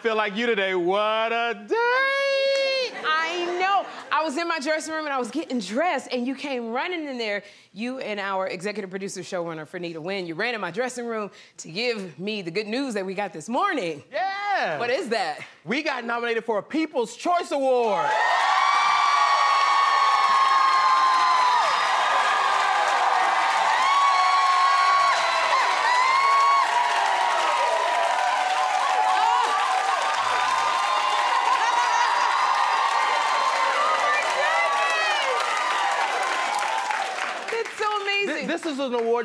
Feel like you today. What a day! I know. I was in my dressing room and I was getting dressed, and you came running in there. You and our executive producer, showrunner, Fernita Wynn, you ran in my dressing room to give me the good news that we got this morning. Yeah. What is that? We got nominated for a People's Choice Award.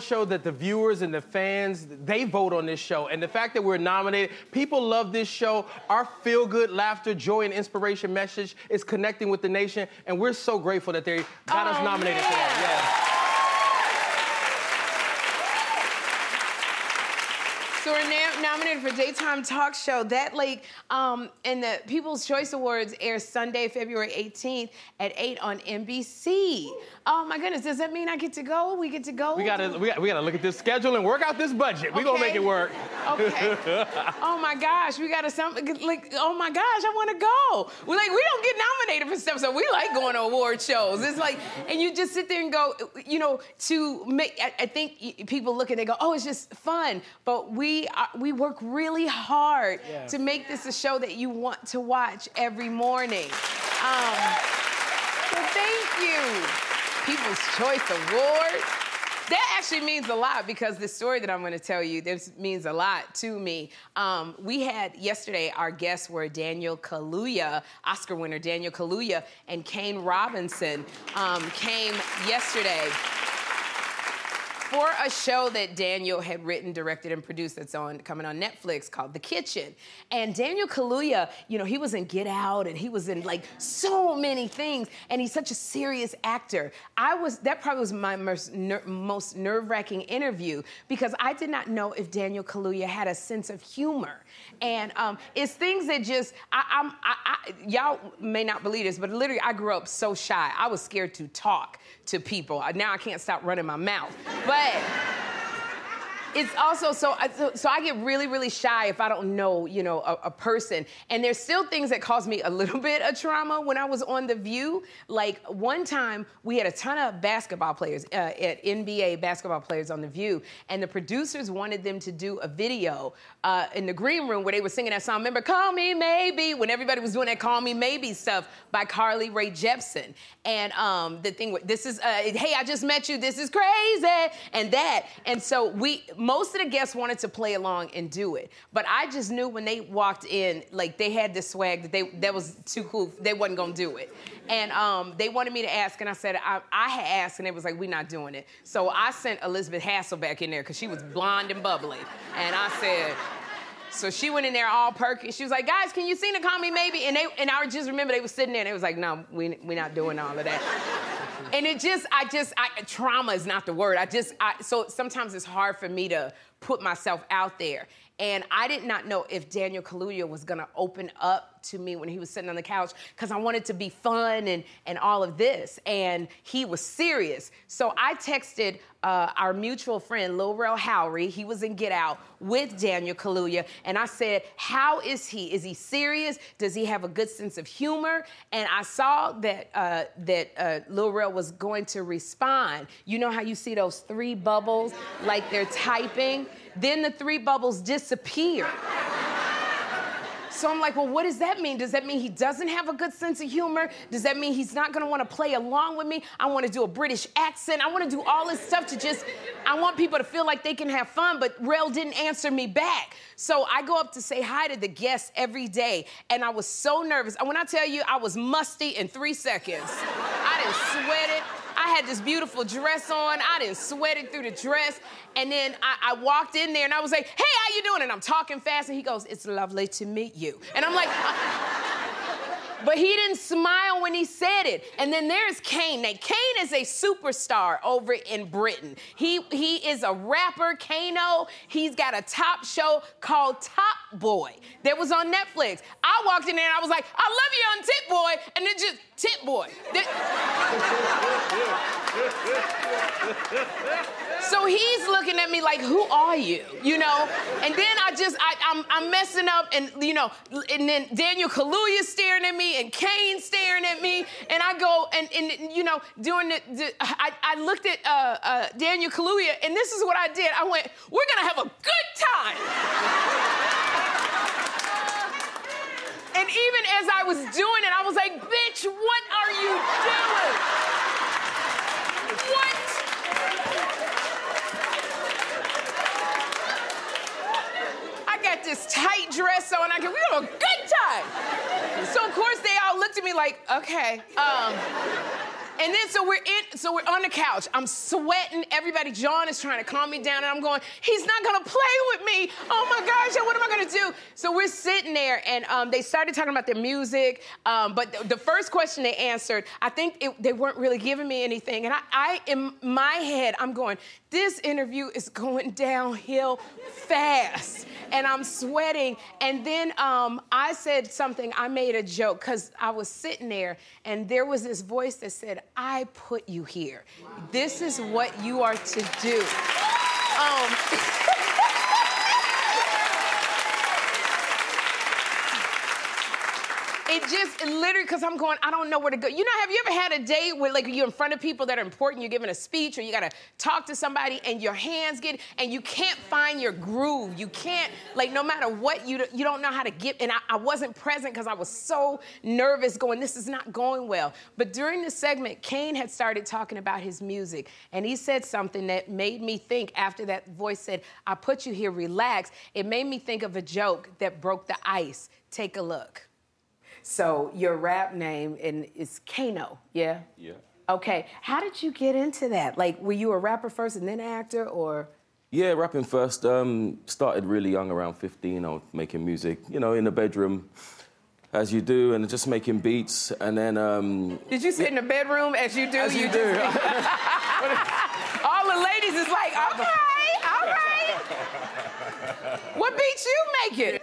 Show that the viewers and the fans, they vote on this show. And the fact that we're nominated, people love this show. Our feel good, laughter, joy, and inspiration message is connecting with the nation. And we're so grateful that they got us Oh, nominated for man. that. So we're na- nominated for daytime talk show. That like, um, and the People's Choice Awards air Sunday, February 18th at 8 on NBC. Oh my goodness, does that mean I get to go? We get to go? We gotta, we, got, we gotta look at this schedule and work out this budget. We're gonna make it work. Okay. oh my gosh, we gotta some like. Oh my gosh, I want to go. We like we don't get nominated for stuff, so we like going to award shows. It's like, and you just sit there and go, you know, to make. I, I think people look and they go, oh, it's just fun, but we are, we work really hard Yeah. to make this a show that you want to watch every morning. Um, so thank you, People's Choice Award. That actually means a lot because the story that I'm going to tell you this means a lot to me. Um, we had yesterday our guests were Daniel Kaluuya, Oscar winner Daniel Kaluuya, and Kane Robinson um, came yesterday for a show that Daniel had written, directed, and produced that's on coming on Netflix called The Kitchen. And Daniel Kaluuya, you know, he was in Get Out and he was in like so many things, and he's such a serious actor. I was that probably was my most, ner- most nerve-wracking interview because I did not know if Daniel Kaluuya had a sense of humor. And um, it's things that just I, I'm I, I, y'all may not believe this, but literally I grew up so shy. I was scared to talk to people. Now I can't stop running my mouth, but but it's also so, so so I get really really shy if I don't know you know a, a person. And there's still things that cause me a little bit of trauma when I was on the View. Like one time we had a ton of basketball players uh, at NBA basketball players on the View. And the producers wanted them to do a video uh, in the green room where they were singing that song remember Call Me Maybe when everybody was doing that Call Me Maybe stuff by Carly Rae Jepsen. And um, the thing this is uh, hey I just met you. This is crazy. And that. And so we most of the guests wanted to play along and do it, but I just knew when they walked in, like they had this swag that they that was too cool. They wasn't gonna do it, and um, they wanted me to ask, and I said I, I had asked, and it was like we're not doing it. So I sent Elizabeth Hasselbeck in there because she was blonde and bubbly, and I said. So she went in there all perky. She was like, guys, can you sing the Me Maybe? And they and I just remember they were sitting there and they was like, no, we we're not doing all of that. and it just, I just, I, trauma is not the word. I just, I, so sometimes it's hard for me to put myself out there. And I did not know if Daniel Kaluuya was gonna open up to me when he was sitting on the couch because I wanted to be fun and, and all of this. And he was serious. So I texted uh, our mutual friend, Lil Rel Howery. He was in Get Out with Daniel Kaluuya. And I said, How is he? Is he serious? Does he have a good sense of humor? And I saw that, uh, that uh, Lil Rel was going to respond. You know how you see those three bubbles like they're typing? Then the three bubbles disappear. So I'm like, well, what does that mean? Does that mean he doesn't have a good sense of humor? Does that mean he's not gonna wanna play along with me? I wanna do a British accent. I wanna do all this stuff to just, I want people to feel like they can have fun, but Rel didn't answer me back. So I go up to say hi to the guests every day, and I was so nervous. And when I tell you, I was musty in three seconds. I didn't sweat it. I had this beautiful dress on. I didn't sweat it through the dress. And then I, I, walked in there and I was like, hey, how you doing? And I'm talking fast and he goes, it's lovely to meet you. And I'm like, but he didn't smile when he said it. And then there's Kane. Now, Kane is a superstar over in Britain. He he is a rapper, Kano. He's got a top show called Top Boy that was on Netflix. I walked in there and I was like, I love you on Tip Boy, and then just Tip Boy. So he's looking at me like, who are you? You know? And then I just, I, I'm, I'm messing up, and you know, and then Daniel Kaluuya staring at me, and Kane staring at me, and I go, and, and you know, doing the, the I, I looked at uh, uh, Daniel Kaluuya, and this is what I did. I went, we're gonna have a good time. and even as I was doing it, I was like, bitch, what are you doing? What? I got this tight dress on. I can, we have a good time. So of course they all looked at me like, okay. Um, and then so we're in, so we're on the couch. I'm sweating. Everybody, John is trying to calm me down, and I'm going, he's not gonna play with me. Oh my gosh, what am I gonna do? So we're sitting there, and um, they started talking about their music. Um, but the, the, first question they answered, I think it, they weren't really giving me anything. And I, I, in my head, I'm going, this interview is going downhill fast and I'm sweating. And then um, I said something, I made a joke because I was sitting there and there was this voice that said, I put you here. This is what you are to do. Um, it just it literally because I'm going, I don't know where to go. You know, have you ever had a date where like you're in front of people that are important, you're giving a speech or you gotta talk to somebody and your hands get and you can't find your groove. You can't like no matter what you you don't know how to get. And I, I wasn't present because I was so nervous, going, this is not going well. But during the segment, Kane had started talking about his music, and he said something that made me think. After that voice said, "I put you here, relax," it made me think of a joke that broke the ice. Take a look. So your rap name is Kano, yeah? Yeah. Okay. How did you get into that? Like, were you a rapper first and then actor, or? Yeah, rapping first. Um, started really young, around 15. I was making music, you know, in the bedroom, as you do, and just making beats. And then. Um, Did you sit in the bedroom as you do? As you, you do. All the ladies is like, okay, all right. what beats you making?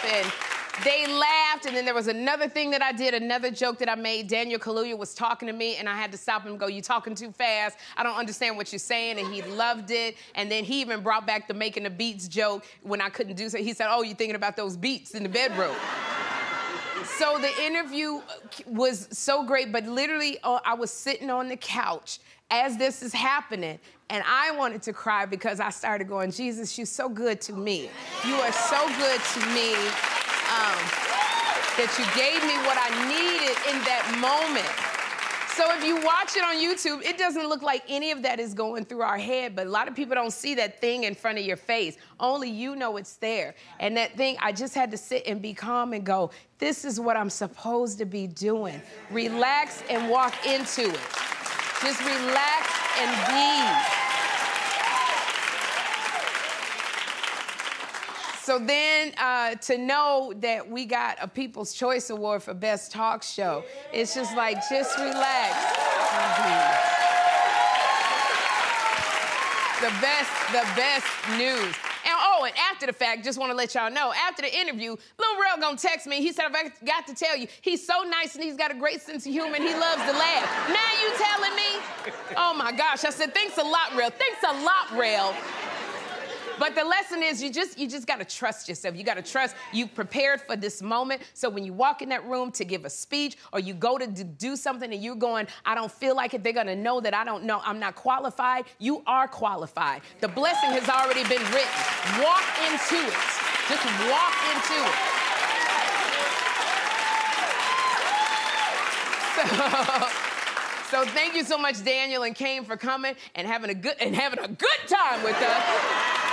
Happened, they laughed, and then there was another thing that I did, another joke that I made. Daniel Kaluuya was talking to me, and I had to stop him and go, You talking too fast. I don't understand what you're saying. And he loved it. And then he even brought back the making the beats joke when I couldn't do so. He said, Oh, you're thinking about those beats in the bedroom. so the interview was so great, but literally, uh, I was sitting on the couch as this is happening, and I wanted to cry because I started going, Jesus, you're so good to me. You are so good to me um, that you gave me what I needed in that moment. So if you watch it on YouTube, it doesn't look like any of that is going through our head, but a lot of people don't see that thing in front of your face. Only you know it's there. And that thing, I just had to sit and be calm and go, this is what I'm supposed to be doing. Relax and walk into it. Just relax and be. So then uh, to know that we got a People's Choice Award for Best Talk Show, it's just like, just relax. The best, the best news. And oh, and after the fact, just want to let y'all know, after the interview, Lil Rel gonna text me. He said, I've got to tell you, he's so nice and he's got a great sense of humor and he loves to laugh. Now you telling me? Oh my gosh. I said, thanks a lot, Rel. Thanks a lot, Rel. But the lesson is you just you just gotta trust yourself. You gotta trust you've prepared for this moment. So when you walk in that room to give a speech or you go to do something and you're going, I don't feel like it, they're gonna know that I don't know, I'm not qualified. You are qualified. The blessing has already been written. Walk into it. Just walk into it. So, So thank you so much, Daniel and Kane, for coming and having a good and having a good time with us.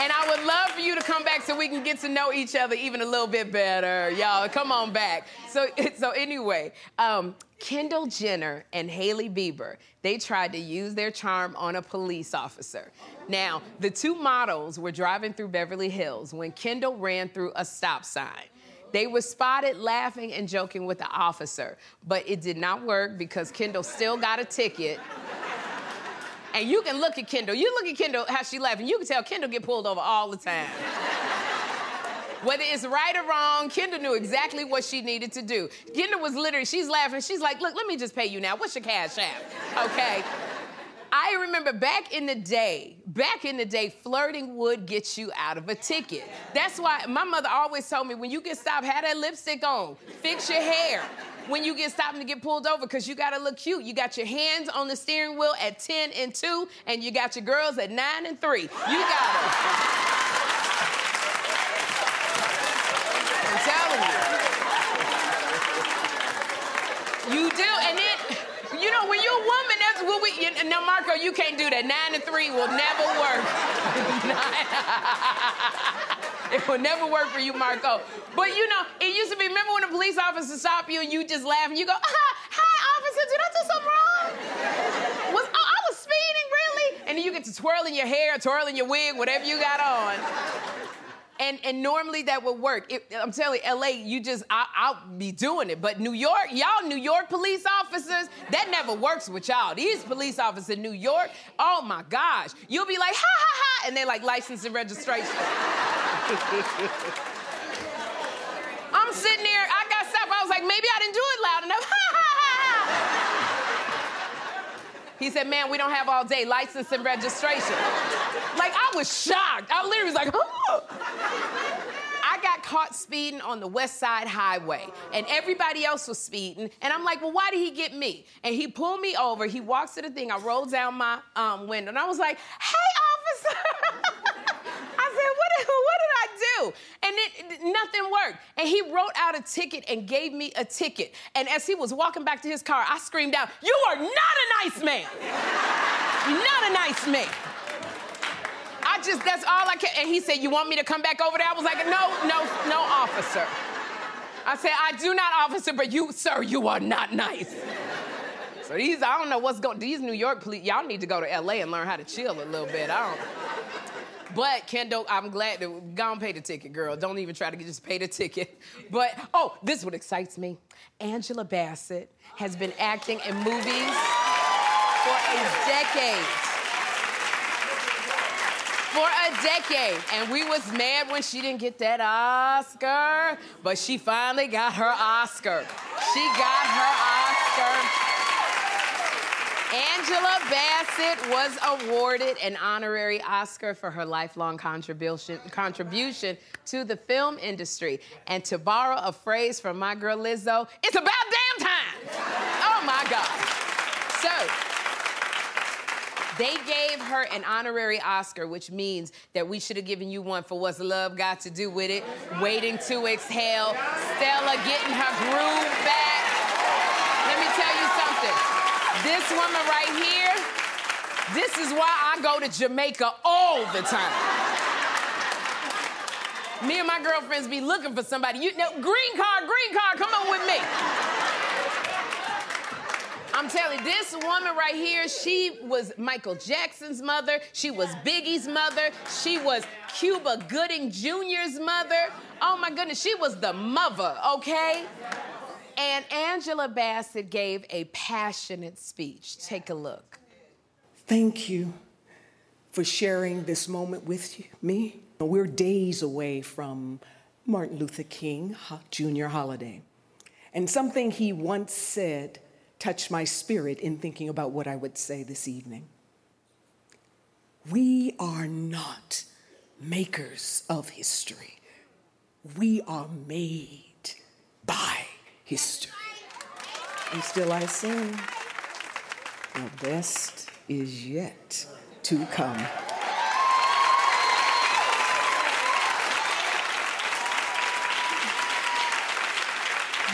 And I would love for you to come back so we can get to know each other even a little bit better. Y'all, come on back. So, so anyway, um, Kendall Jenner and Hailey Bieber, they tried to use their charm on a police officer. Now, the two models were driving through Beverly Hills when Kendall ran through a stop sign. They were spotted laughing and joking with the officer, but it did not work because Kendall still got a ticket and you can look at Kendall. You look at Kendall, how she laughing. You can tell Kendall get pulled over all the time. Whether it's right or wrong, Kendall knew exactly what she needed to do. Kendall was literally, she's laughing. She's like, look, let me just pay you now. What's your cash app? Okay. I remember back in the day, back in the day, flirting would get you out of a ticket. That's why my mother always told me when you get stopped, have that lipstick on, fix your hair when you get stopped and get pulled over because you got to look cute. You got your hands on the steering wheel at 10 and 2, and you got your girls at 9 and 3. You got it. I'm telling you. You do, and then you know, when you're a woman, that's we. You, now, Marco, you can't do that. Nine to three will never work. it will never work for you, Marco. But you know, it used to be. Remember when a police officer stopped you and you just laugh and you go, ah, "Hi, officer, did I do something wrong? Was oh, I was speeding, really?" And then you get to twirling your hair, twirling your wig, whatever you got on. And, and normally that would work. It, I'm telling you, LA, you just, I, will be doing it. But New York, y'all New York police officers, that never works with y'all. These police officers in New York, oh my gosh. You'll be like, ha ha ha, and they're like license and registration. I'm sitting there, I got stopped. I was like, maybe I didn't do it loud enough. Ha ha. He said, man, we don't have all day license and registration. Like, I was shocked. I literally was like, oh. I got caught speeding on the West Side Highway, and everybody else was speeding. And I'm like, well, why did he get me? And he pulled me over. He walks to the thing. I rolled down my um, window, and I was like, hey, officer. I said, what what did I do? And it, nothing worked. And he wrote out a ticket and gave me a ticket. And as he was walking back to his car, I screamed out, You are not a nice man. You're not a nice man. I just, that's all I can. And he said, You want me to come back over there? I was like, No, no, no, officer. I said, I do not, officer, but you, sir, you are not nice. So these, I don't know what's going, these New York police, y'all need to go to LA and learn how to chill a little bit. I don't. But Kendall, I'm glad that go and pay the ticket, girl. Don't even try to get, just pay the ticket. But oh, this is what excites me. Angela Bassett has been acting in movies for a decade for a decade. And we was mad when she didn't get that Oscar, but she finally got her Oscar. She got her Oscar. Angela Bassett was awarded an honorary Oscar for her lifelong contribution, contribution to the film industry. And to borrow a phrase from my girl Lizzo, it's about damn time. Oh my God. So, they gave her an honorary Oscar, which means that we should have given you one for What's Love Got to Do with It, Waiting to Exhale, Stella getting her groove back. This woman right here, this is why I go to Jamaica all the time. Me and my girlfriends be looking for somebody. You know, green card, green card, come on with me. I'm telling you, this woman right here, she was Michael Jackson's mother. She was Biggie's mother. She was Cuba Gooding Jr.'s mother. Oh my goodness, she was the mother, okay? And Angela Bassett gave a passionate speech. Take a look. Thank you for sharing this moment with you- me. We're days away from Martin Luther King Jr. holiday. And something he once said touched my spirit in thinking about what I would say this evening. We are not makers of history, we are made by history. And still I sing, the best is yet to come.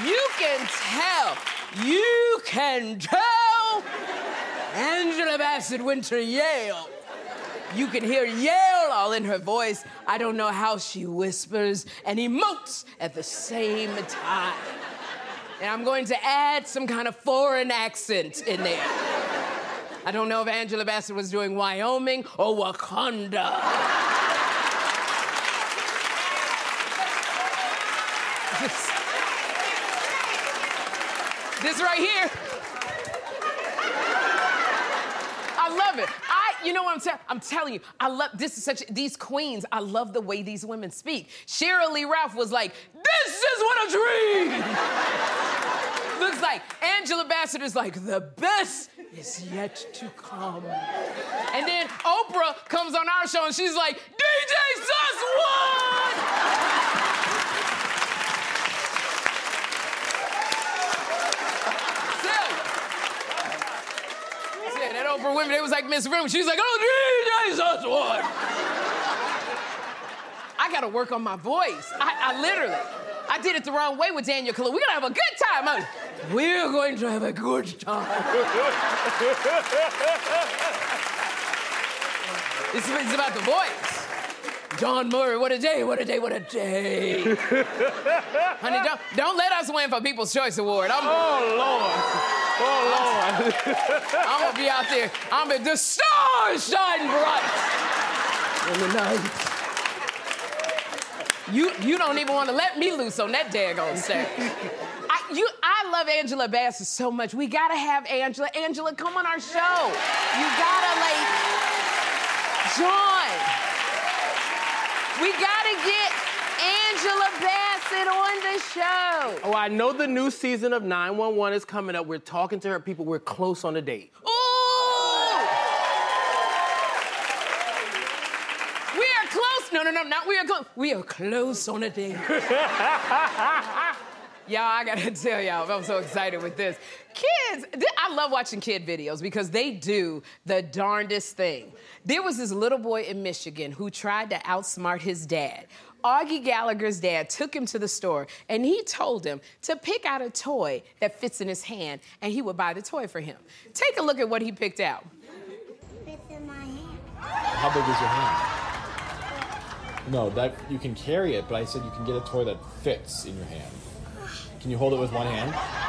You can tell, you can tell Angela Bassett went to Yale. You can hear Yale all in her voice. I don't know how she whispers and emotes at the same time. And I'm going to add some kind of foreign accent in there. I don't know if Angela Bassett was doing Wyoming or Wakanda. This, right here. I love it. I, you know what I'm saying? I'm telling you, I love this is such these queens. I love the way these women speak. Lee Ralph was like, "This is what a dream." Looks like Angela Bassett is like, "The best is yet to come." And then Oprah comes on our show and she's like, "DJ Sus won." That Oprah women, it was like Miss Rim. She was like, oh, Jesus one. I gotta work on my voice. I, I literally, I did it the wrong way with Daniel Kaluuya. We're gonna have a good time. We're going to have a good time. it's, it's about the voice. John Murray, what a day, what a day, what a day. Honey, don't, don't let us win for People's Choice Award. I'm, Oh, Lord. Oh, Lord. I'm gonna be out there. I'm gonna, the stars shine bright in the night. You, you don't even want to let me loose on that daggone stage. I, you, I love Angela Bassett so much. We gotta have Angela. Angela, come on our show. You gotta like, John. We gotta get Angela Bassett on the show. Oh, I know the new season of 911 is coming up. We're talking to her people. We're close on a date. Ooh! We are close. No, no, no, not we are close. We are close on a date. Y'all, I gotta tell y'all, I'm so excited with this. Kids, th- I love watching kid videos because they do the darndest thing. There was this little boy in Michigan who tried to outsmart his dad. Augie Gallagher's dad took him to the store and he told him to pick out a toy that fits in his hand and he would buy the toy for him. Take a look at what he picked out. Fits in my hand. How big is your hand? No, that you can carry it, but I said you can get a toy that fits in your hand. Can you hold it with one hand?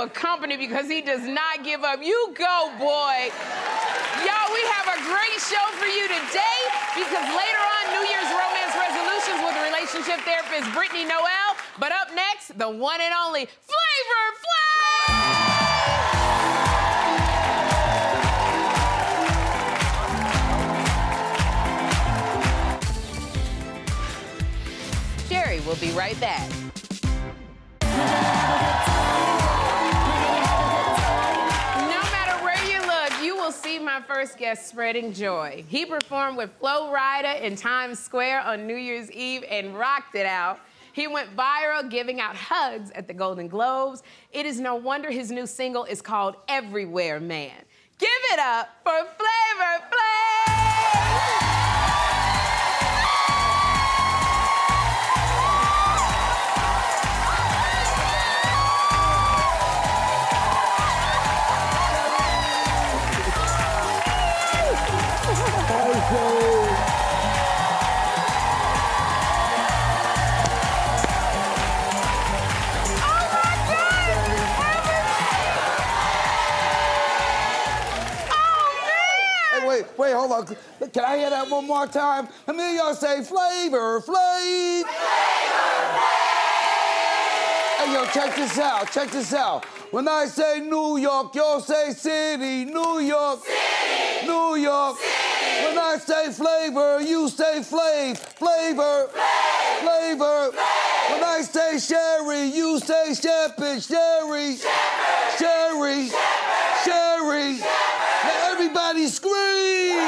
A company because he does not give up. You go, boy. Y'all, we have a great show for you today because later on, New Year's romance resolutions with relationship therapist Brittainy Noel. But up next, the one and only Flavor Flav! Sherri will be right back. my first guest spreading joy. He performed with Flo Rida in Times Square on New Year's Eve and rocked it out. He went viral giving out hugs at the Golden Globes. It is no wonder his new single is called Everywhere Man. Give it up for Flavor Flav! Wait, hold on. Can I hear that one more time? Me hear y'all say flavor, flav. Hey, yo, check this out, check this out. When I say New York, y'all say city, New York. City. New York. City. When I say flavor, you say flav, flavor. Flavor. When I say sherri, you say shepherd, sherri. Sherri. Sherri. Now everybody scream.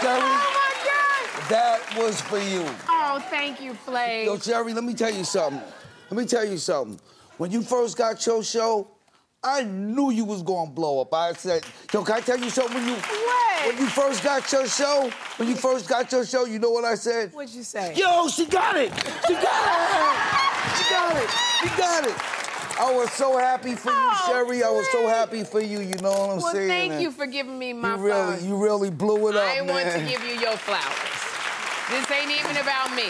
Sherri, oh, that was for you. Oh, thank you, Flav. Yo, Jerry, let me tell you something. Let me tell you something. When you first got your show, I knew you was gonna blow up. I said, yo, can I tell you something? When you What? when you first got your show, when you first got your show, you know what I said? What'd you say? Yo, she got it! She got it! She got it! She got it! I was so happy for you, Oh, Sherri. I was so happy for you. You know what I'm Well, saying? thank And you for giving me my You really, flowers. you really blew it up, I man. want to give you your flowers. This ain't even about me.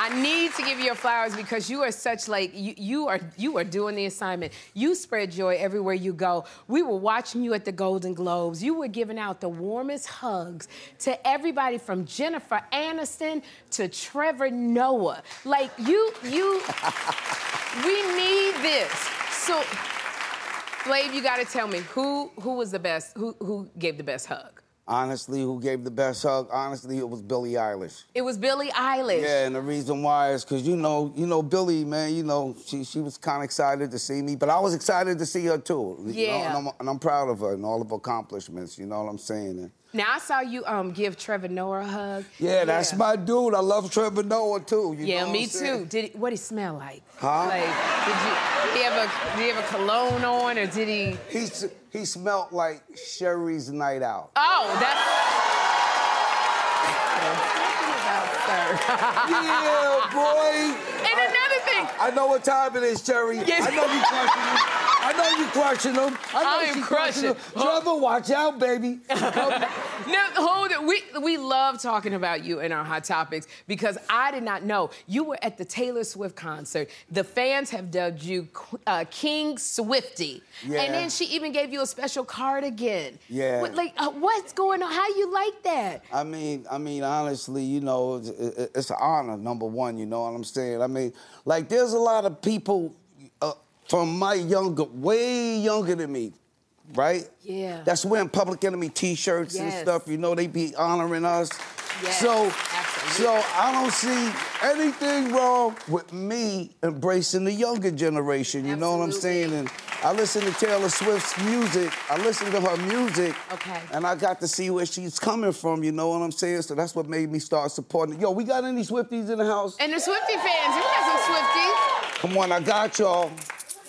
I need to give you your flowers because you are such like you, you are you are doing the assignment. You spread joy everywhere you go. We were watching you at the Golden Globes. You were giving out the warmest hugs to everybody from Jennifer Aniston to Trevor Noah. Like you you we need this. So Flav, you got to tell me who who was the best? Who who gave the best hug? Honestly, who gave the best hug? Honestly, it was Billie Eilish. It was Billie Eilish. Yeah, and the reason why is because you know, you know, Billie, man, you know, she she was kind of excited to see me, but I was excited to see her too. you know, Yeah. and, I'm, and I'm proud of her and all of her accomplishments. You know what I'm saying? And, Now I saw you um give Trevor Noah a hug. yeah, that's my dude. I love Trevor Noah too. You yeah, me what I'm saying? too. Did he, what he smell like? Huh? Like, did you he have a did he have a cologne on or did he? He he smelled like Sherry's night out. Oh, that's. yeah, boy. And another thing. I know what time it is, Cherry. Yes. I know you him. I know you're crushing them. I know I am crushing. him. Trevor, watch out, baby. No, hold it. We we love talking about you in our hot topics because I did not know you were at the Taylor Swift concert. The fans have dubbed you uh, King Swifty, Yeah. and then she even gave you a special cardigan. Yeah. What, like, uh, what's going on? How you like that? I mean, I mean, honestly, you know, it's, it's an honor. Number one, you know what I'm saying. I mean, like, there's a lot of people from my younger, way younger than me, right? Yeah. That's wearing Public Enemy T-shirts and Yes. stuff. You know, they be honoring us. Yes, so, absolutely. so I don't see anything wrong with me embracing the younger generation. You know what I'm saying? And I listen to Taylor Swift's music. I listen to her music. Okay. And I got to see where she's coming from. You know what I'm saying? So that's what made me start supporting. Yo, we got any Swifties in the house? And the Swifty fans, we got some Swifties. Come on, I got y'all.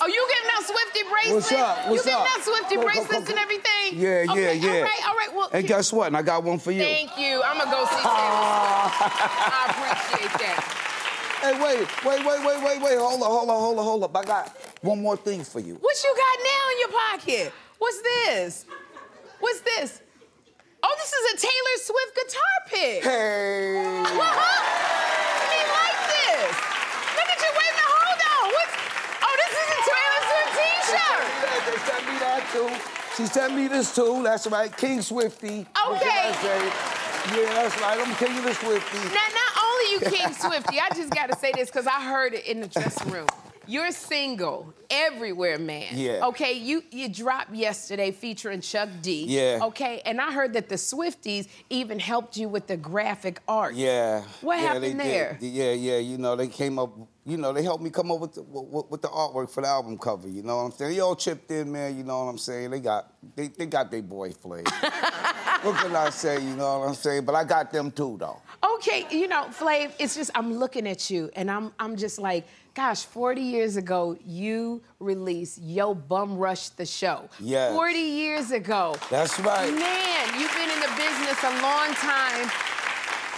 Oh, you giving out Swifty bracelets? What's up? What's you giving up? out Swifty Go, go, go, bracelets go. and everything? Yeah, yeah, okay, yeah. All right, all right. Well, And guess what? And I got one for you. thank you. I'm gonna go see Taylor I appreciate that. Hey, wait, wait, wait, wait, wait, wait. Hold up, hold up, hold up, hold up. I got one more thing for you. What you got now in your pocket? What's this? What's this? Oh, this is a Taylor Swift guitar pick. Hey. What? I mean, like this. Look at you. Wait a minute. Hold on. What's? Oh, this is a Taylor Swift T-shirt. They sent me that too. She sent me this too. That's right, King Swifty. What can I Okay. Yeah, that's right. I'm King of the Swifty. Now, not only you King Swifty, I just got to say this because I heard it in the dressing room. You're single, Everywhere Man. Yeah. Okay, you you dropped yesterday featuring Chuck D. Yeah. Okay, and I heard that the Swifties even helped you with the graphic art. Yeah. What yeah, happened they did. there? Yeah, yeah. You know, they came up. You know, they helped me come up with the, with, with the artwork for the album cover. You know what I'm saying? They all chipped in, man. You know what I'm saying? They got they, they got their boy Flav. what can I say? You know what I'm saying? But I got them too, though. Okay, you know, Flav, it's just I'm looking at you and I'm I'm just like, gosh, 40 years ago you released Yo Bum Rush the Show. Yeah. 40 years ago. That's right. Man, you've been in the business a long time.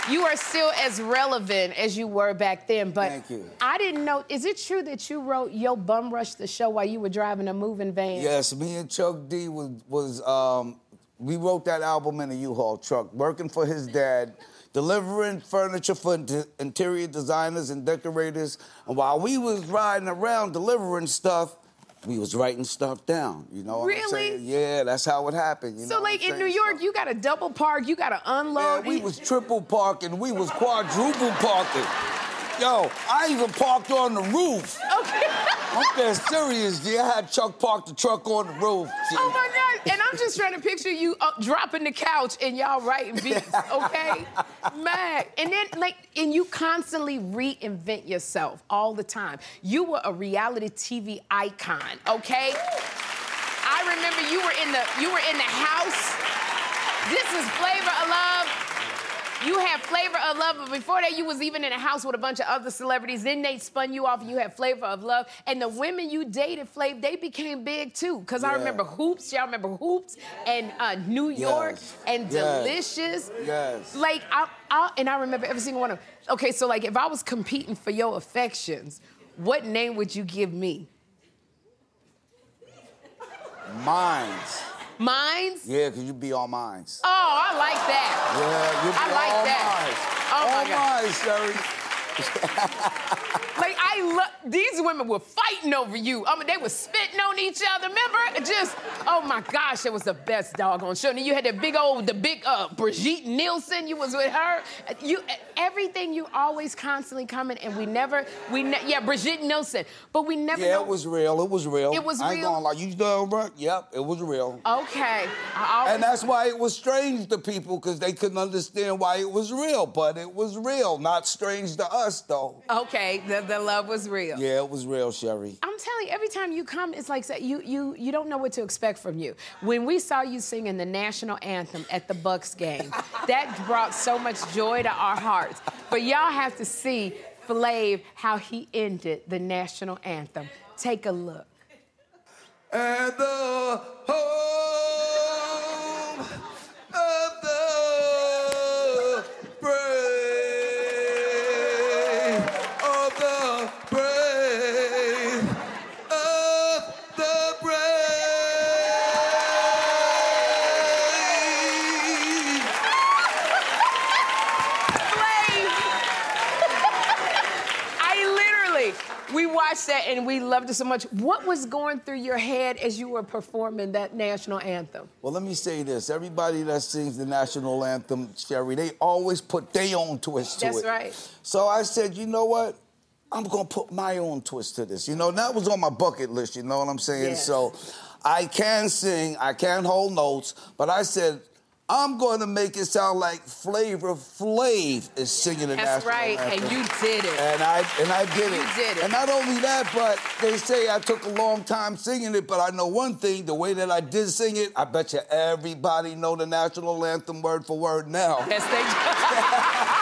You are still as relevant as you were back then, but Thank you. I didn't know. Is it true that you wrote Yo Bum Rush the Show while you were driving a moving van? Yes, me and Chuck D was was um, we wrote that album in a U-Haul truck, working for his dad, delivering furniture for interior designers and decorators. And while we was riding around delivering stuff, we was writing stuff down. You know what I'm Really? saying? Yeah, that's how it happened. You know So, what like in New? York, you got to double park, you got to unload. Yeah, we was triple parking, we was quadruple parking. Yo, I even parked on the roof. Okay. I'm dead serious, G. I had Chuck park the truck on the roof. G. Oh my God! And I'm just trying to picture you up, dropping the couch and y'all writing beats, okay? Man, and then like, and you constantly reinvent yourself all the time. You were a reality TV icon, okay? I remember you were in the you were in the house. This is Flavor of Love. You had Flavor of Love, but before that, you was even in a house with a bunch of other celebrities. Then they spun you off, and you had Flavor of Love. And the women you dated, Flav, they became big too. Cause I remember Hoops. Y'all remember Hoops and uh, New York Yes. and Yes. Delicious. Yes. Like I, I, and I remember every single one of. them. Okay, so like if I was competing for your affections, what name would you give me? Mines. Mines. Yeah, because you be all mines. Oh, I like that. Yeah, you be I like all that. mines. Oh, my all God. mines, Sherri. Like I love these women were fighting over you. I mean, they were spitting on each other. Remember? Just oh my gosh, it was the best doggone show. And you had that big old, the big uh, Brigitte Nielsen. You was with her. You everything. You always constantly coming, and we never, we ne- yeah, Brigitte Nielsen. But we never. Yeah, know- it was real. It was real. It was I ain't real? gonna lie. You done right? Yep, it was real. Okay. Always, And that's why it was strange to people because they couldn't understand why it was real. But it was real, not strange to us though. okay. The, the love was real. Yeah, it was real, Sherri. I'm telling you, every time you come, it's like you you you don't know what to expect from you. When we saw you singing the national anthem at the Bucks game, that brought so much joy to our hearts. But y'all have to see Flav how he ended the national anthem. Take a look. And the home that and we loved it so much. What was going through your head as you were performing that national anthem? Well, let me say this. Everybody that sings the national anthem, Sherri, they always put their own twist to That's it. That's right. So I said, you know what? I'm gonna put my own twist to this. You know, that was on my bucket list, you know what I'm saying? Yes. So I can sing, I can hold notes, but I said, I'm gonna make it sound like Flavor Flav is singing the That's national right, anthem. and you did it. And I and I did it. You did it. And not only that, but they say I took a long time singing it, but I know one thing, the way that I did sing it, I bet you everybody know the national anthem word for word now. Yes, they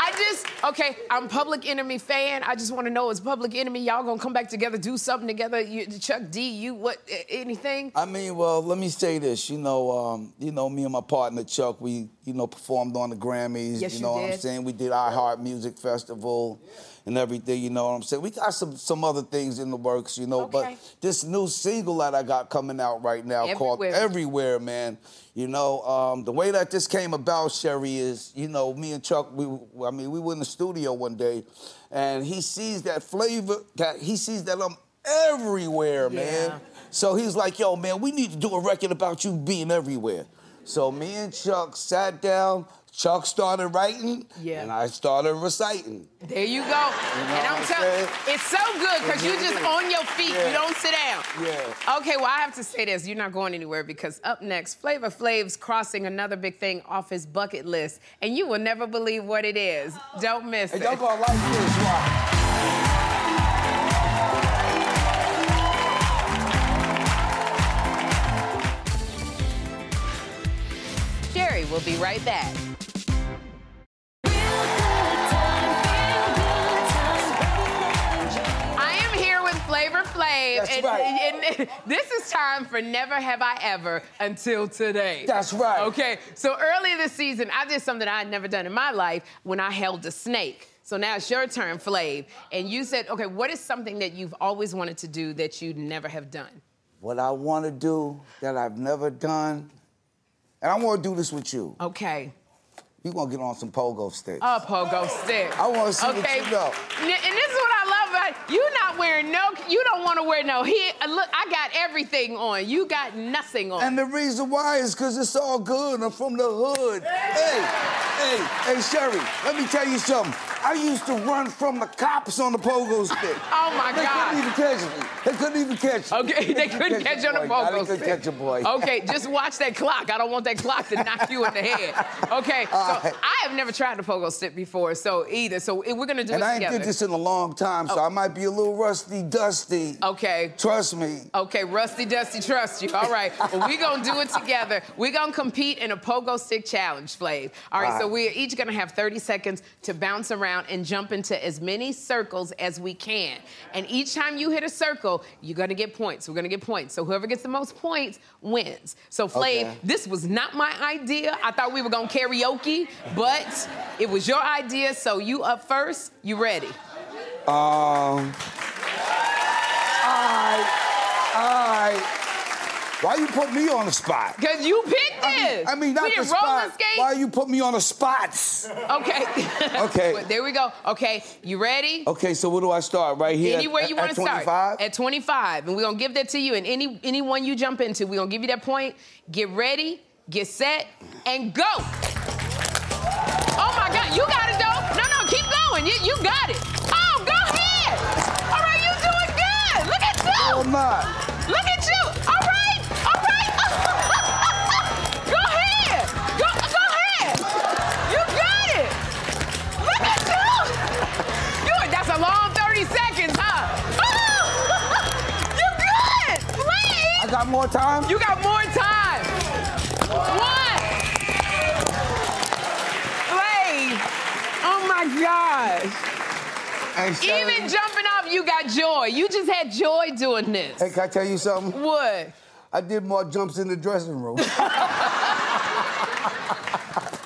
I just okay. I'm Public Enemy fan. I just want to know is Public Enemy y'all gonna come back together, do something together? You, Chuck D, you what? Anything? I mean, well, let me say this. You know, um, you know, me and my partner Chuck, we, you know, performed on the Grammys. Yes, you you know what I'm saying? We did our Heart Music Festival and everything. You know what I'm saying? We got some some other things in the works. You know, Okay. but this new single that I got coming out right now called Everywhere. Everywhere, man. You know, um, the way that this came about, Sherri, is you know, me and Chuck, we, I mean, we were in the studio one day, and he sees that flavor, that he sees that I'm everywhere, man. So he's like, yo, man, we need to do a record about you being everywhere. So me and Chuck sat down. Chuck started writing, Yeah. and I started reciting. There you go. know and I'm telling it's so good because you just on your feet. Yeah. You don't sit down. Yeah. Okay, well, I have to say this. You're not going anywhere because up next, Flavor Flav's crossing another big thing off his bucket list, and you will never believe what it is. Don't miss And it. y'all gonna like this, watch. Will be right back. I am here with Flavor Flav. That's and, right. and this is time for Never Have I Ever until today. That's right. Okay, so earlier this season, I did something I had never done in my life when I held a snake. So now it's your turn, Flav. And you said, okay, what is something that you've always wanted to do that you'd never have done? What I want to do that I've never done, and I want to do this with you. Okay. We gonna get on some pogo sticks. A pogo stick. I wanna see what okay. you know. And this is what I love about you. Not wearing no. You don't want to wear no. Here, uh, look, I got everything on. You got nothing on. And the reason why is because it's all good. I'm from the hood. Hey, hey, hey, Sherri, let me tell you something. I used to run from the cops on the pogo stick. Oh, my they God. They couldn't even catch me. They couldn't even catch me. Okay, they couldn't catch you on the pogo stick. They couldn't catch a boy. Okay, just watch that clock. I don't want that clock to knock you in the head. Okay, so All right. I have never tried the pogo stick before, so either. So eh, we're gonna do it together. And it I ain't together. did this in a long time, so oh. I might be a little rusty, dusty. Okay. Trust me. Okay, Rusty Dusty, trust you. All right, well, we're gonna do it together. We're gonna compete in a pogo stick challenge, Flav. All right, All so right. we're each gonna have 30 seconds to bounce around and jump into as many circles as we can. And each time you hit a circle, you're gonna get points. We're gonna get points. So whoever gets the most points wins. So, Flav, Okay. this was not my idea. I thought we were gonna karaoke, but it was your idea. So you up first. You ready? Um. Alright. Alright. Why you put me on the spot? Cause you picked I mean, this. I mean, not we the spot. Why you put me on the spots? Okay. Okay. Well, there we go. Okay, you ready? Okay, so where do I start? Right here? Anywhere at- you want to start. 25? At 25. And we're going to give that to you. And any anyone you jump into, we're going to give you that point. Get ready, get set, and go. Oh my God, you got it though. No, no, keep going. You, you got it. Oh, go ahead. All right, you doing good. Look at you. No, I'm not. Look at got more time? You got more time. One. Wait. Oh my gosh. Sherri, Even jumping off, you got joy. You just had joy doing this. Hey, can I tell you something? What? I did more jumps in the dressing room.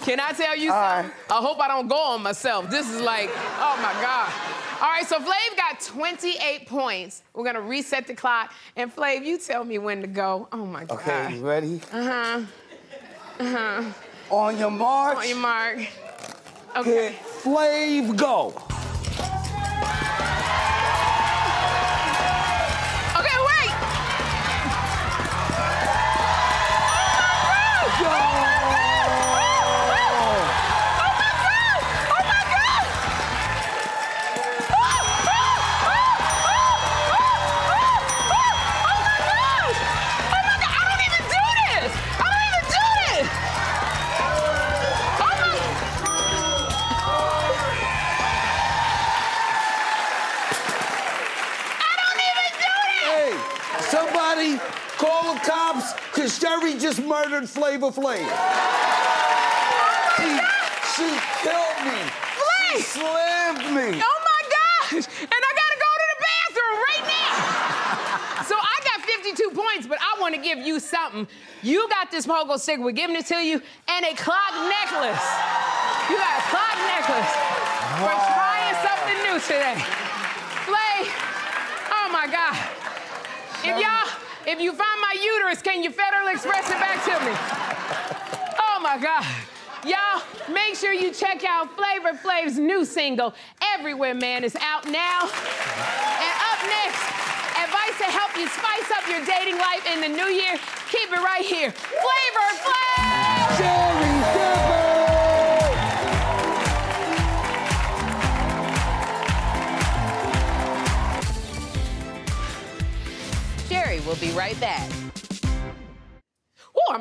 Can I tell you All something? right. I hope I don't go on myself. This is like, oh my God. All right, so Flav got 28 points. We're gonna reset the clock. And Flav, you tell me when to go. Oh my God. okay, you ready? Uh-huh. Uh-huh. On your mark. On your mark. Okay. hit Flav, go. Flavor Flav. She, she killed me. Flav. She slammed me. Oh my gosh! And I gotta go to the bathroom right now. so I got 52 points, but I want to give you something. You got this pogo stick. We're giving it to you, and a clock necklace. You got a clock necklace for trying something new today. Flav, oh my God. If y'all, if you find my uterus, can you Federal Express it back to me? my God. Uh, y'all, make sure you check out Flavor Flav's new single, Everywhere Man, is out now. And up next, advice to help you spice up your dating life in the new year. Keep it right here. Flavor Flav! Jerry Jerry will be right back.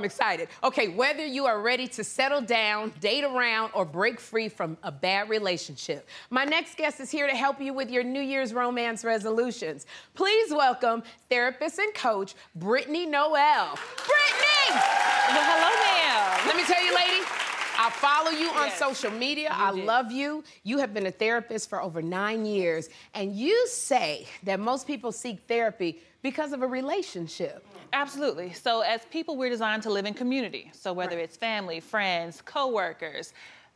I'm excited. Okay, whether you are ready to settle down, date around, or break free from a bad relationship, my next guest is here to help you with your New Year's romance resolutions. Please welcome therapist and coach Brittainy Noel. Brittainy! Well, hello, ma'am. Let me tell you, lady. I follow you on Yes, social media. you I do. love you. You have been a therapist for over nine years, and you say that most people seek therapy because of a relationship. Absolutely. So, as people, we're designed to live in community. So, whether Right. it's family, friends, coworkers,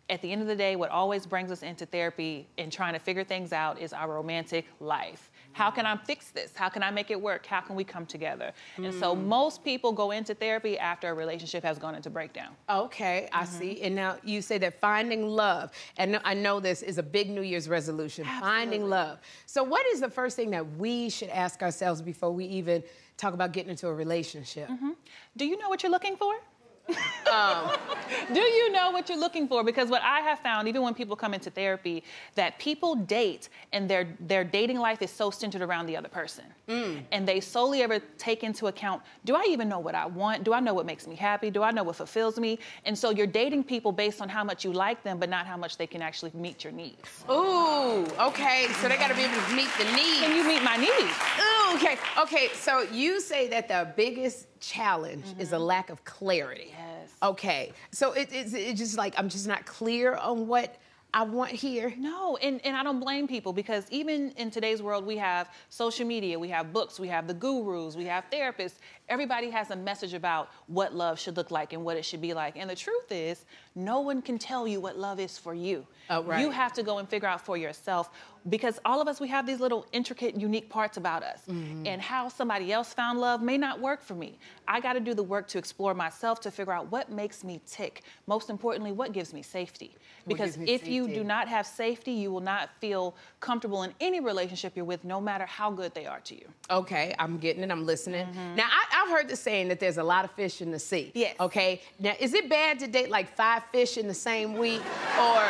at the end of the day, what always brings us into therapy and trying to figure things out is our romantic life. How can I fix this? How can I make it work? How can we come together? And so, Mm. most people go into therapy after a relationship has gone into breakdown. Okay, I Mm-hmm. see. And now you say that finding love, and I know this is a big New Year's resolution, finding love. So, what is the first thing that we should ask ourselves before we even talk about getting into a relationship? Mm-hmm. Do you know what you're looking for? Um, Do you know what you're looking for? Because what I have found, even when people come into therapy, that people date and their their dating life is so centered around the other person, Mm. and they solely ever take into account: Do I even know what I want? Do I know what makes me happy? Do I know what fulfills me? And so you're dating people based on how much you like them, but not how much they can actually meet your needs. Ooh, okay. So they got to be able to meet the needs. Can you meet my needs? Ooh, okay. Okay. So you say that the biggest challenge is a lack of clarity. Mm-hmm. Yes. Okay. So it, it's, it's just like I'm just not clear on what I want here. No, and, and I don't blame people because even in today's world, we have social media, we have books, we have the gurus, we have therapists. Everybody has a message about what love should look like and what it should be like. And the truth is, no one can tell you what love is for you. Oh, right. You have to go and figure out for yourself because all of us, we have these little intricate, unique parts about us. Mm-hmm. And how somebody else found love may not work for me. I got to do the work to explore myself to figure out what makes me tick. Most importantly, what gives me safety. Because me if you do not have safety, you will not feel comfortable in any relationship you're with, no matter how good they are to you. Okay, I'm getting it. I'm listening. Now, I, I've heard the saying that there's a lot of fish in the sea. Yes. Okay. Now, is it bad to date like five fish in the same week, or?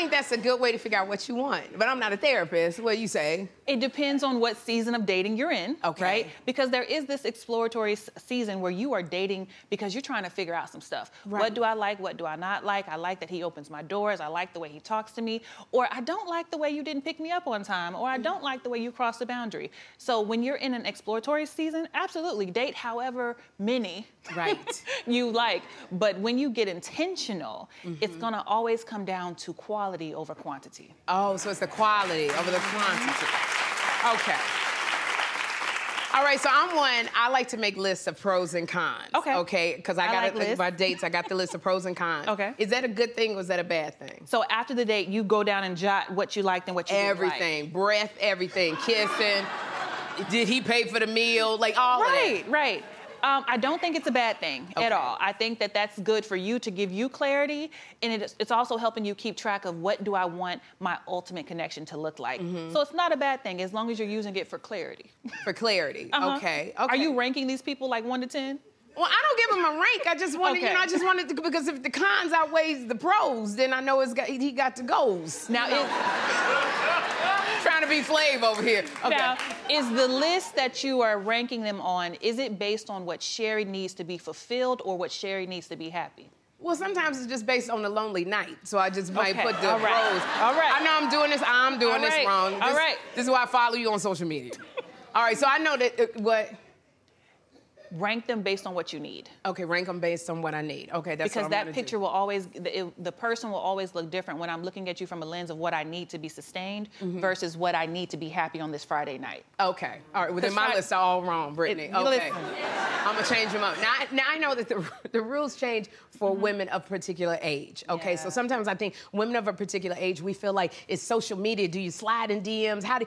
I think that's a good way to figure out what you want. But I'm not a therapist. What do you say? It depends on what season of dating you're in, Okay. right? Because there is this exploratory season where you are dating because you're trying to figure out some stuff. Right. What do I like? What do I not like? I like that he opens my doors. I like the way he talks to me. Or I don't like the way you didn't pick me up on time. Or I don't like the way you crossed the boundary. So when you're in an exploratory season, absolutely date however many Right. you like. But when you get intentional, it's Mm-hmm. gonna always come down to quality over quantity. Oh, so it's the quality over the quantity. Mm-hmm. Okay. All right, so I'm one. I like to make lists of pros and cons. Okay. Okay, because I I got like my dates. I got the list of pros and cons. Okay. Is that a good thing or is that a bad thing? So after the date, you go down and jot what you liked and what you didn't like. Everything, breath, everything, kissing. Did he pay for the meal? Like all Right, right. Um, I don't think it's a bad thing at all. I think that that's good for you to give you clarity, and it it's also helping you keep track of what do I want my ultimate connection to look like. Mm-hmm. So it's not a bad thing as long as you're using it for clarity. For clarity. Uh-huh. Okay. Okay. Are you ranking these people like one to ten? Well, I don't give him a rank. I just wanted, you know, I just wanted to because if the cons outweighs the pros, then I know it's got, he got the goals. Now, You know? trying to be Flav over here. Okay. Now, is the list that you are ranking them on, is it based on what Sherri needs to be fulfilled or what Sherri needs to be happy? Well, sometimes it's just based on the lonely night. So I just might Okay, put the all right, pros. all right. I know I'm doing this. I'm doing All this wrong. all This, right. This is why I follow you on social media. All right. So I know that uh, what. Rank them based on what you need. Okay, rank them based on what I need. Okay, that's because what I'm that picture do. will always the, it- the person will always look different when i'm looking at you from a lens of what i need to be sustained Mm-hmm. versus what i need to be happy on this friday night Okay. All right. Well, then my Fri- lists are all wrong, Brittainy. It- okay. I'm gonna change them up. Now, I- now I know that the, the rules change for women of particular age. Okay. So sometimes I think women of a particular age, we feel like it's social media. Do you slide in DMs? How do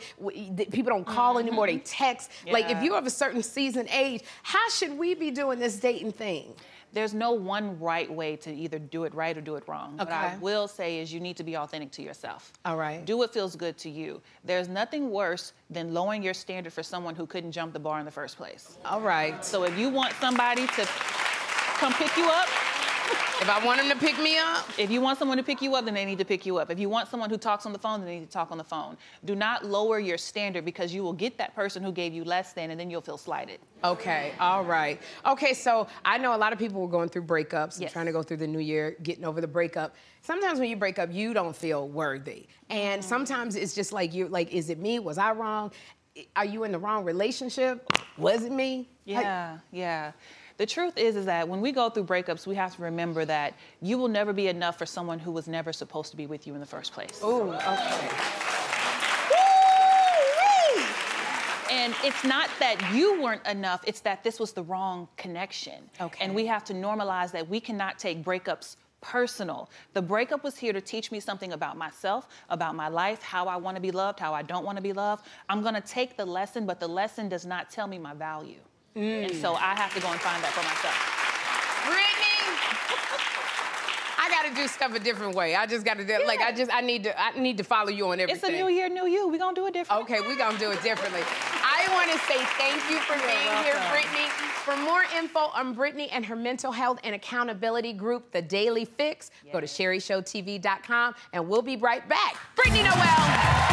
people don't call anymore? They text. Like if you're of a certain season age, how should we be doing this dating thing? there's no one right way to either do it right or do it wrong what i will say is you need to be authentic to yourself All right. do what feels good to you there's nothing worse than lowering your standard for someone who couldn't jump the bar in the first place All right. so if you want somebody to come pick you up If I want him to pick me up, If you want someone to pick you up, then they need to pick you up. If you want someone who talks on the phone, then they need to talk on the phone. Do not lower your standard because you will get that person who gave you less than, and then you'll feel slighted. Okay, all right. Okay, so I know a lot of people were going through breakups and trying to go through the new year, getting over the breakup. Sometimes when you break up, you don't feel worthy. And mm-hmm. sometimes it's just like you're like, is it me? Was I wrong? Are you in the wrong relationship? Was it me? Like- Yeah, yeah. The truth is, is that when we go through breakups, we have to remember that you will never be enough for someone who was never supposed to be with you in the first place. Ooh, okay. And it's not that you weren't enough, it's that this was the wrong connection. Okay. And we have to normalize that we cannot take breakups personal. The breakup was here to teach me something about myself, about my life, how I want to be loved, how I don't want to be loved. I'm going to take the lesson, but the lesson does not tell me my value. And so mm. I have to go and find that for myself. Brittainy, I gotta do stuff a different way. I just gotta do like I just I need to I need to follow you on everything. It's a new year, new you. We're going to do it different. Okay, we're gonna do it differently. I want to say thank you for being here. Brittainy. For more info on Brittainy and her mental health and accountability group, The Daily Fix, go to sherrishowtv.com and we'll be right back. Brittainy Noel.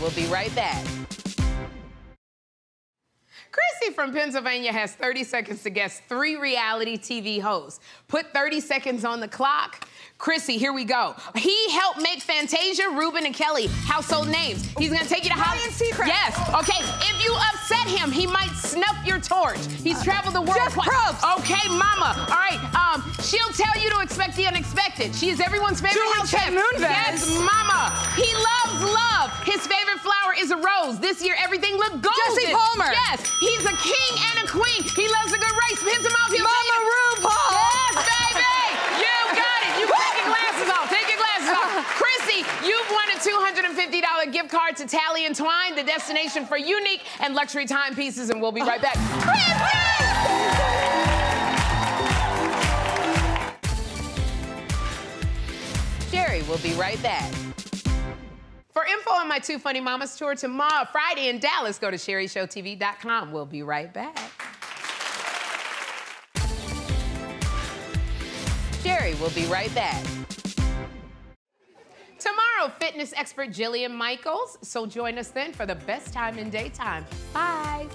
Will be right back. Chrissy from Pennsylvania has 30 seconds to guess three reality TV hosts. Put 30 seconds on the clock. Chrissy, here we go. He helped make Fantasia, Ruben, and Kelly household names. He's gonna take you to Hollywood. Yes. Okay. If you upset him, he might snuff your torch. He's traveled the world. Twice. Probst. Okay, Mama. All right. Um, she'll tell you to expect the unexpected. She is everyone's favorite Julie house chef. Yes, Mama. He loves love. His favorite flower is a rose. This year, everything looked golden. Jesse Palmer. Yes. He's a king and a queen. He loves a good race. Pins him off. He'll Mama tell you- RuPaul. Yes, baby. You got it. You take your glasses off. Take your glasses off. Chrissy, you've won a $250 gift card to Tally and Twine, the destination for unique and luxury timepieces, and we'll be right back. Sherri will be right back. For info on my Two Funny Mamas tour tomorrow, Friday in Dallas, go to sherrishowtv.com. We'll be right back. Sherri will be right back. Tomorrow, fitness expert Jillian Michaels. So join us then for the best time in daytime. Bye.